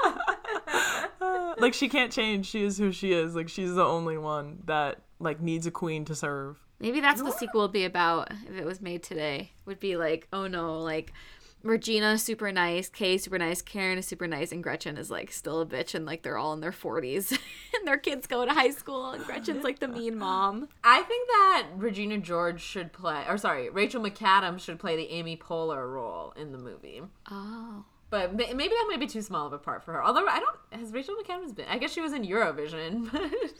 like she can't change. She is who she is. Like she's the only one that like needs a queen to serve.
Maybe that's what the sequel would be about if it was made today. Would be like, oh no, like Regina super nice, Kay super nice, Karen is super nice, and Gretchen is like still a bitch, and like they're all in their forties, and their kids go to high school, and Gretchen's like the mean mom.
I think that Regina George should play, or sorry, Rachel McAdams should play the Amy Poehler role in the movie.
Oh,
But maybe that might be too small of a part for her. Although I don't, has Rachel McAdams been? I guess she was in Eurovision.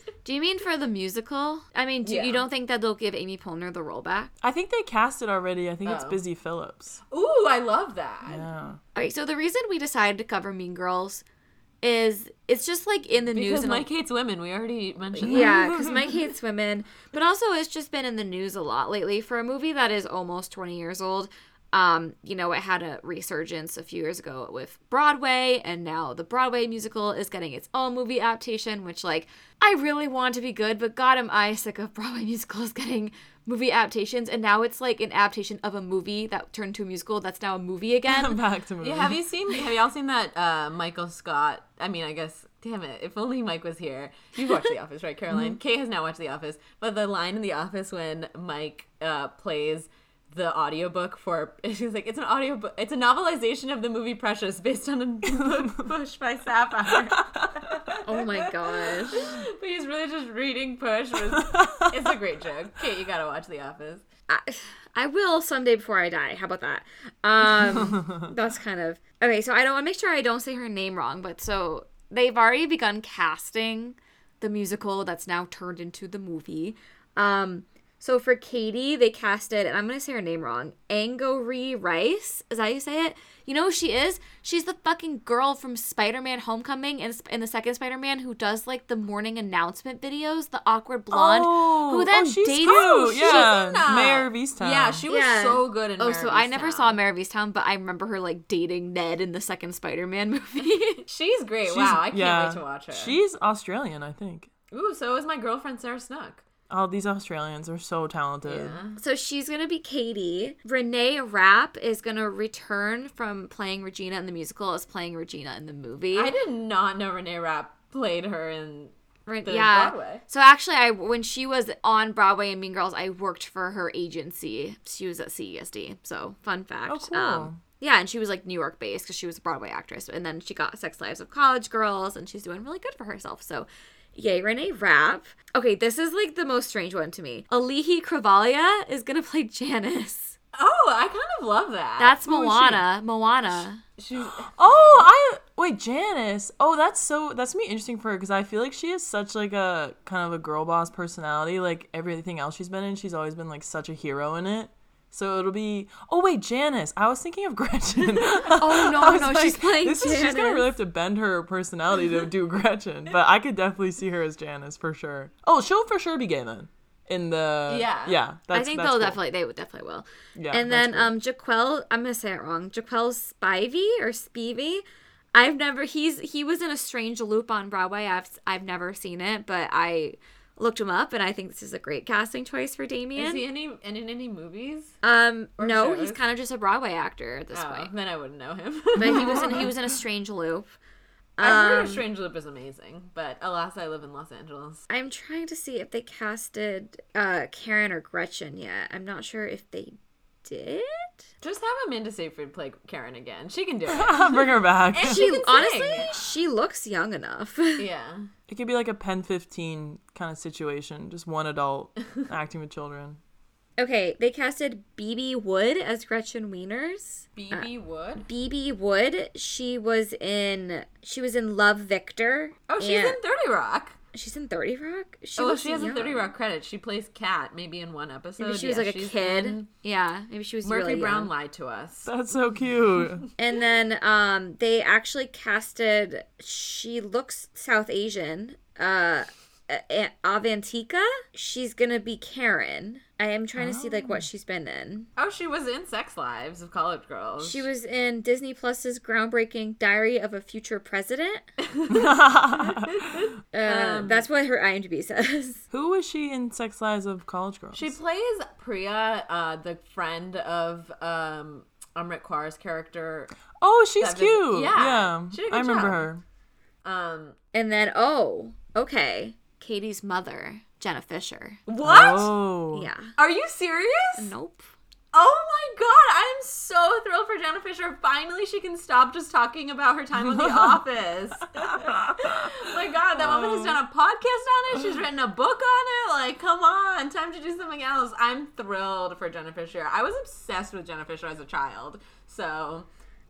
do you mean for the musical? I mean, do,
Yeah.
you don't think that they'll give Amy Poehler the role back?
I think they cast it already. I think it's
Oh.
Busy Phillips.
Ooh, I love that.
Yeah.
All right. so the reason we decided to cover Mean Girls is it's just like in the news
Because
and a-
Mike hates women. We already mentioned that.
Yeah, because Mike hates women. But also, it's just been in the news a lot lately. For a movie that is almost 20 years old, um, you know, it had a resurgence a few years ago with Broadway, and now the Broadway musical is getting its own movie adaptation, which, like, I really want to be good, but God, am I sick of Broadway musicals getting movie adaptations. And now it's like an adaptation of a movie that turned to a musical that's now a movie again.
Back to movie.
Yeah, have you seen? Have y'all seen that uh, Michael Scott? I mean, I guess. Damn it! If only Mike was here. You've watched The Office, right, Caroline? Kay has not watched The Office, but the line in The Office when Mike uh, plays the audiobook for she's like it's an audiobook it's a novelization of the movie Precious based on a book Push by Sapphire.
oh my gosh.
but he's really just reading Push. Was, it's a great joke. Kate, you gotta watch The Office.
I, I will someday before I die. How about that? Um, that's kind of okay. So I don't want to make sure I don't say her name wrong, but so they've already begun casting the musical that's now turned into the movie. Um, so for Katie, they casted, and I'm gonna say her name wrong, Angourie Rice. Is that how you say it? You know who she is? She's the fucking girl from Spider-Man: Homecoming and in the second Spider-Man who does like the morning announcement videos, the awkward blonde,
Oh,
who then
oh, she's
dates.
cute.
Oh, she's
yeah,
in, uh,
Mare of Easttown.
Yeah, she was
Yeah.
so good in
Oh,
Mare
so
of
I never saw Mare of Easttown, but I remember her like dating Ned in the second Spider-Man movie.
She's great.
She's-
wow, I can't
yeah.
wait to watch her.
She's Australian, I think.
Ooh, so is my girlfriend Sarah Snook.
All these Australians are so talented.
Yeah.
so she's gonna be Katie. Renee Rapp is gonna return from playing Regina in the musical as playing Regina in the movie.
I did not know Renee Rapp played her in the
yeah.
Broadway.
So actually, I when she was on Broadway and Mean Girls, I worked for her agency. She was at CESD. So fun fact.
Oh, cool.
Um, yeah, and she was like New York based because she was a Broadway actress, and then she got Sex Lives of College Girls, and she's doing really good for herself. So, Yay Renee Rapp. Okay, this is like the most strange one to me. Auli'i Cravalho is gonna play Janice.
Oh, I kind of love that.
That's
Who she?
Moana. Moana.
she.
Oh, I wait, Janice. Oh, that's so that's gonna interesting for her because I feel like she is such like a kind of a girl boss personality. Like everything else she's been in, she's always been like such a hero in it. So it'll be. Oh wait, Janice. I was thinking of Gretchen.
Oh, no, no, she's playing
this is- she's gonna really have to bend her personality to do Gretchen, but I could definitely see her as Janice for sure. Oh, she'll for sure be gay then. In the
Yeah.
yeah. That's,
I think they'll
cool.
definitely they would definitely will.
Yeah,
and then
cool.
um Jaquel, I'm gonna say it wrong. Jaquel Spivey or Spivey. I've never he's he was in a strange loop on Broadway. I've I've never seen it, but I looked him up and I think this is a great casting choice for
Is
Damien.
he any in any movies?
um
or
no, he's kind of just a Broadway actor at this
Oh,
point.
then I wouldn't know him.
But he was in he was in a strange loop.
I've heard
Um,
Strange Loop is amazing, but alas, I live in Los Angeles.
I'm trying to see if they casted uh Karen or Gretchen yet. I'm not sure if they did.
Just have Amanda Seyfried play Karen again. She can do it.
Bring her back.
And
She
she
honestly,
sing.
she looks young enough.
yeah.
It could be like a Pen 15 kind of situation, just one adult acting with children.
Okay, they casted Bebe Wood as Gretchen Wieners.
Bebe uh, Wood.
Bebe Wood, she was in she was in Love Victor.
Oh, she's
and-
in Thirty Rock.
She's in 30 Rock. She
oh,
looks
she has
young.
a Thirty Rock credit. She plays Kat, maybe in one episode.
Maybe she was
Yeah,
like a kid.
in
Yeah, maybe she was
Murphy
really
Brown
young.
lied to us.
That's so cute.
And then um they actually casted she looks South Asian. Uh A- Avantika, she's gonna be Karen. I am trying to see like what she's been in.
Oh, she was in Sex Lives of College Girls.
She was in Disney Plus's groundbreaking Diary of a Future President. Uh, that's what her IMDb says.
Who was she in Sex Lives of College Girls?
She plays Priya, uh, the friend of um, Amrit Kaur's character.
oh, she's
that visit-
cute.
Yeah,
Yeah,
she did a good
I remember
job.
her.
Um,
And then, oh, okay. Katie's mother, Jenna Fischer.
what?
Oh,
Yeah.
Are you serious?
Nope.
Oh my god, I'm so thrilled for Jenna Fischer. Finally, she can stop just talking about her time on The Office. my god, that woman has done a podcast on it. She's written a book on it. Like, come on, time to do something else. I'm thrilled for Jenna Fischer. I was obsessed with Jenna Fischer as a child, so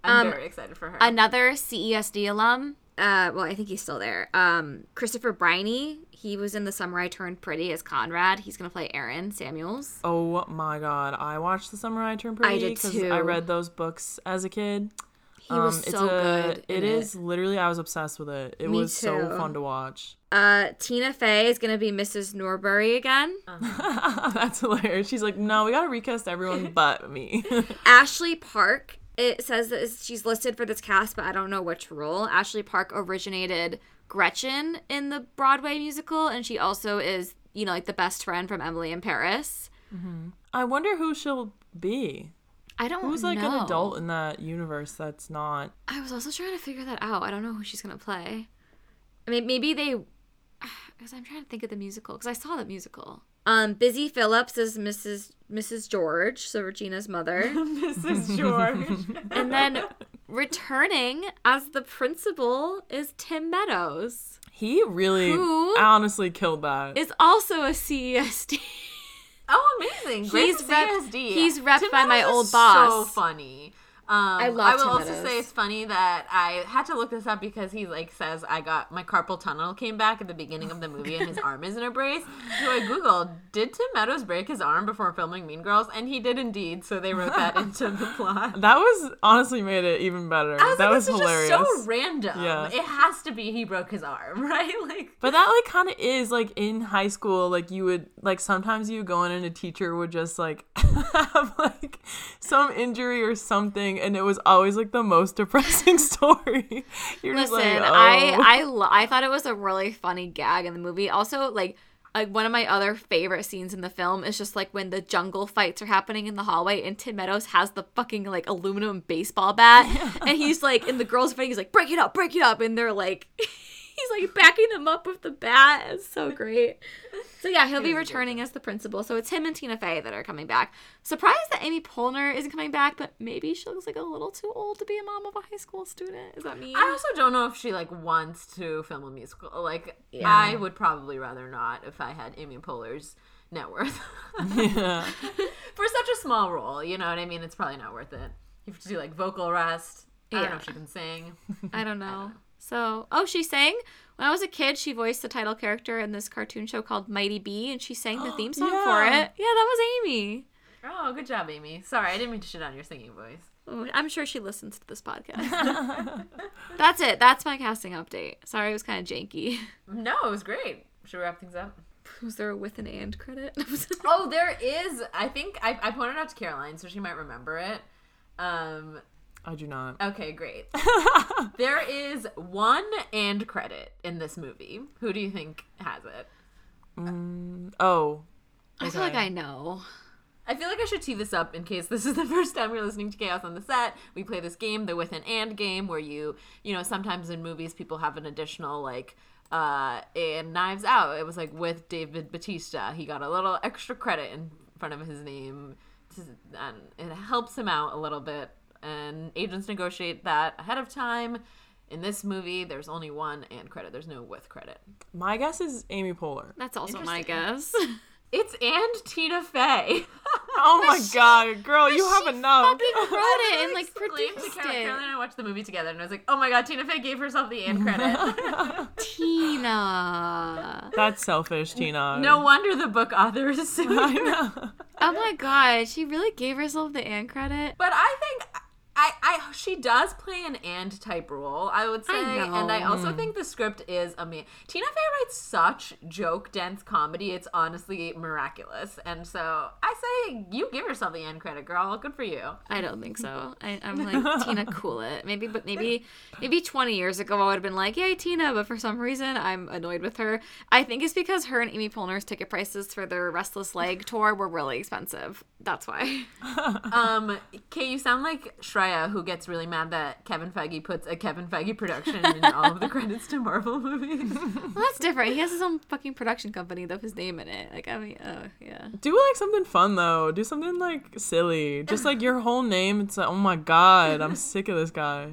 I'm
Um,
very excited for her.
Another CESD alum. Uh, well, I think he's still there. Um, Christopher Briney. He was in The Summer I Turned Pretty as Conrad. He's gonna play Aaron Samuels.
Oh my god, I watched The Summer I Turned Pretty
I did too.
I read those books as a kid.
He was
Um, it's
so
a,
good.
It literally I was obsessed with it. It
Me
was so fun to watch.
Uh, Tina Fey is gonna be Mrs. Norbury again.
That's hilarious. She's like, no, we gotta recast everyone but me.
Ashley Park. It says that she's listed for this cast, but I don't know which role. Ashley Park originated Gretchen in the Broadway musical, and she also is, you know, like the best friend from Emily in Paris. Mm-hmm.
I wonder who she'll be.
I don't know.
Who's like
know.
an adult in that universe that's not
I was also trying to figure that out. I don't know who she's gonna play. I mean, maybe they. Because I'm trying to think of the musical. Because I saw the musical. Um, Busy Phillips is Mrs. Mrs. George, so Regina's mother,
Mrs. George.
and then returning as the principal is Tim Meadows,
He really
Who?
honestly killed that.
is also a CESD.
Oh, amazing! Great
He's rep-
CSD.
he's repped
Tim
by my old boss.
So funny. Um, I
love
will
Tim
also say it's funny that I had to look this up because he like says I got my carpal tunnel came back at the beginning of the movie and his arm is in a brace. So I googled, did Tim Meadows break his arm before filming Mean Girls? And he did indeed. So they wrote that into the plot.
that was honestly made it even better.
I was
that
like,
was hilarious.
just so random.
Yeah.
It has to be he broke his arm, right? Like
But that like kind of is like in high school, like you would like sometimes you go in and a teacher would just like have like some injury or something, and it was always like the most depressing story. You're just
Listen,
like, oh.
I I lo- I thought it was a really funny gag in the movie. Also, like like one of my other favorite scenes in the film is just like when the jungle fights are happening in the hallway and Tim Meadows has the fucking like aluminum baseball bat and he's like and the girls are fighting he's like break it up break it up and they're like He's like backing them up with the bat. It's so great. So yeah, he'll be returning as the principal. So it's him and Tina Fey that are coming back. Surprised that Amy Poehler isn't coming back, but maybe she looks like a little too old to be a mom of a high school student. Is that me?
I also don't know if she like wants to film a musical. Like
Yeah.
I would probably rather not if I had Amy Poehler's net worth
Yeah.
for such a small role. You know what I mean? It's probably not worth it. You have to do like vocal rest. I don't know if she can sing.
I don't know. So, oh, she sang. When I was a kid, she voiced the title character in this cartoon show called Mighty B, and she sang the theme song for it. Yeah, that was Amy.
Oh, good job, Amy. Sorry, I didn't mean to shit on your singing voice.
I'm sure she listens to this podcast. That's it. That's my casting update. Sorry, it was kind of janky.
No, it was great. Should we wrap things up?
Was there a with an and credit?
Oh, there is. I think I, I pointed out to Caroline, so she might remember it. Um.
I do not.
Okay, great. there is one and credit in this movie. Who do you think has it?
Oh.
I feel like I know.
I feel like I should tee this up in case this is the first time you're listening to Chaos on the Set. We play this game, the with an and game, where you, you know, sometimes in movies people have an additional like uh in Knives Out, it was like with David Bautista. He got a little extra credit in front of his name to- and it helps him out a little bit. And agents negotiate that ahead of time. In this movie, there's only one and credit. There's no with credit.
My guess is Amy Poehler.
That's also my guess.
It's and Tina Fey.
Oh my god, girl, you have enough.
fucking wrote it and like
Exclaimed to
produced
Carol-
it.
Caroline and I watched the movie together, and I was like, "Oh my god, Tina Fey gave herself the and credit."
Tina.
That's selfish, Tina.
no wonder the book author is suing
I
her.
know.
Oh my god, she really gave herself the and credit.
But I think I, I, she does play an and type role. I would say,
I
and I also think the script is amazing. Tina Fey writes such joke dense comedy; it's honestly miraculous. And so I say, you give yourself the end credit, girl. Good for you.
I don't think so. I, I'm like Tina, cool it. Maybe, but maybe, maybe 20 years ago I would have been like, "Yay, Tina!" But for some reason, I'm annoyed with her. I think it's because her and Amy Poehler's ticket prices for their Restless Leg tour were really expensive. That's why.
Um, Kay, you sound like Shreya, who gets really mad that Kevin Feige puts a Kevin Feige production in all of the credits to Marvel movies.
Well, that's different. He has his own fucking production company with his name in it. Like, I mean, oh yeah.
Do like something fun though. Do something like silly. Just like your whole name. It's like, oh my god, I'm sick of this guy.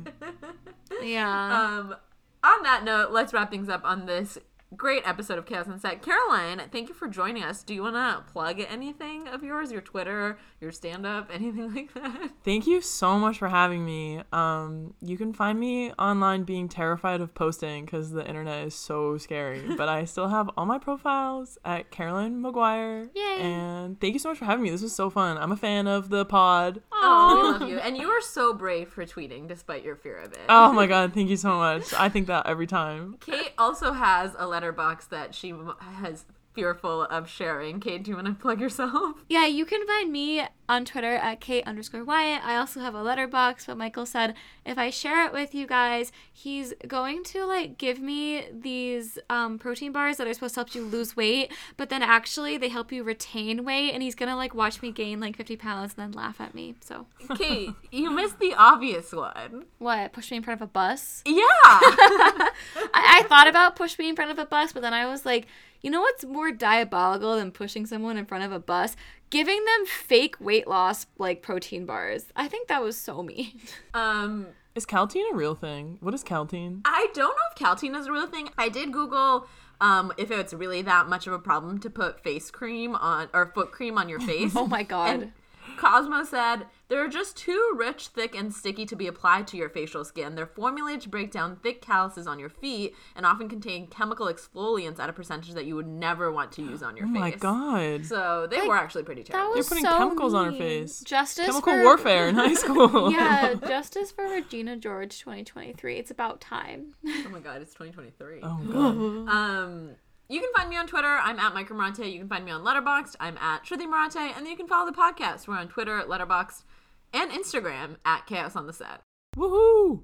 Yeah.
Um, on that note, let's wrap things up on this great episode of Chaos and Set. Caroline, thank you for joining us. Do you want to plug anything of yours? Your Twitter, your stand up, anything like that?
Thank you so much for having me. Um, you can find me online being terrified of posting because the internet is so scary. but I still have all my profiles at Caroline McGuire.
Yay.
And thank you so much for having me. This was so fun. I'm a fan of the pod.
Oh, we love you. And you are so brave for tweeting despite your fear of it.
Oh my god, thank you so much. I think that every time.
Kate also has a Letterboxd that she has fearful of sharing. Kate, do you want to plug yourself?
Yeah, you can find me on Twitter at Kate underscore Wyatt. I also have a Letterboxd, but Michael said if I share it with you guys, he's going to like give me these um, protein bars that are supposed to help you lose weight, but then actually they help you retain weight, and he's gonna like watch me gain like 50 pounds and then laugh at me. So
Kate, you missed the obvious one.
what? Push me in front of a bus?
Yeah.
I, I thought about push me in front of a bus, but then I was like, you know what's more diabolical than pushing someone in front of a bus? Giving them fake weight loss like protein bars. I think that was so mean.
um,
Is Kalteen a real thing? What is Kalteen?
I don't know if Kalteen is a real thing. I did Google um, if it's really that much of a problem to put face cream on or foot cream on your face.
Oh my god.
And Cosmo said they're just too rich, thick, and sticky to be applied to your facial skin. They're formulated to break down thick calluses on your feet and often contain chemical exfoliants at a percentage that you would never want to use on your
Oh
face.
Oh my god.
So they
Like,
were actually pretty
that
terrible.
was
putting
so
chemicals on her face.
Justice
Chemical
for-
warfare in high school.
yeah, justice for Regina George 2023. It's about time.
oh my god, it's 2023.
Oh god.
Um, you can find me on Twitter. I'm at Micro Morante. You can find me on Letterboxd. I'm at Shruti Morante. And then you can follow the podcast. We're on Twitter, at Letterboxd, and Instagram at Chaos on the Set.
Woohoo!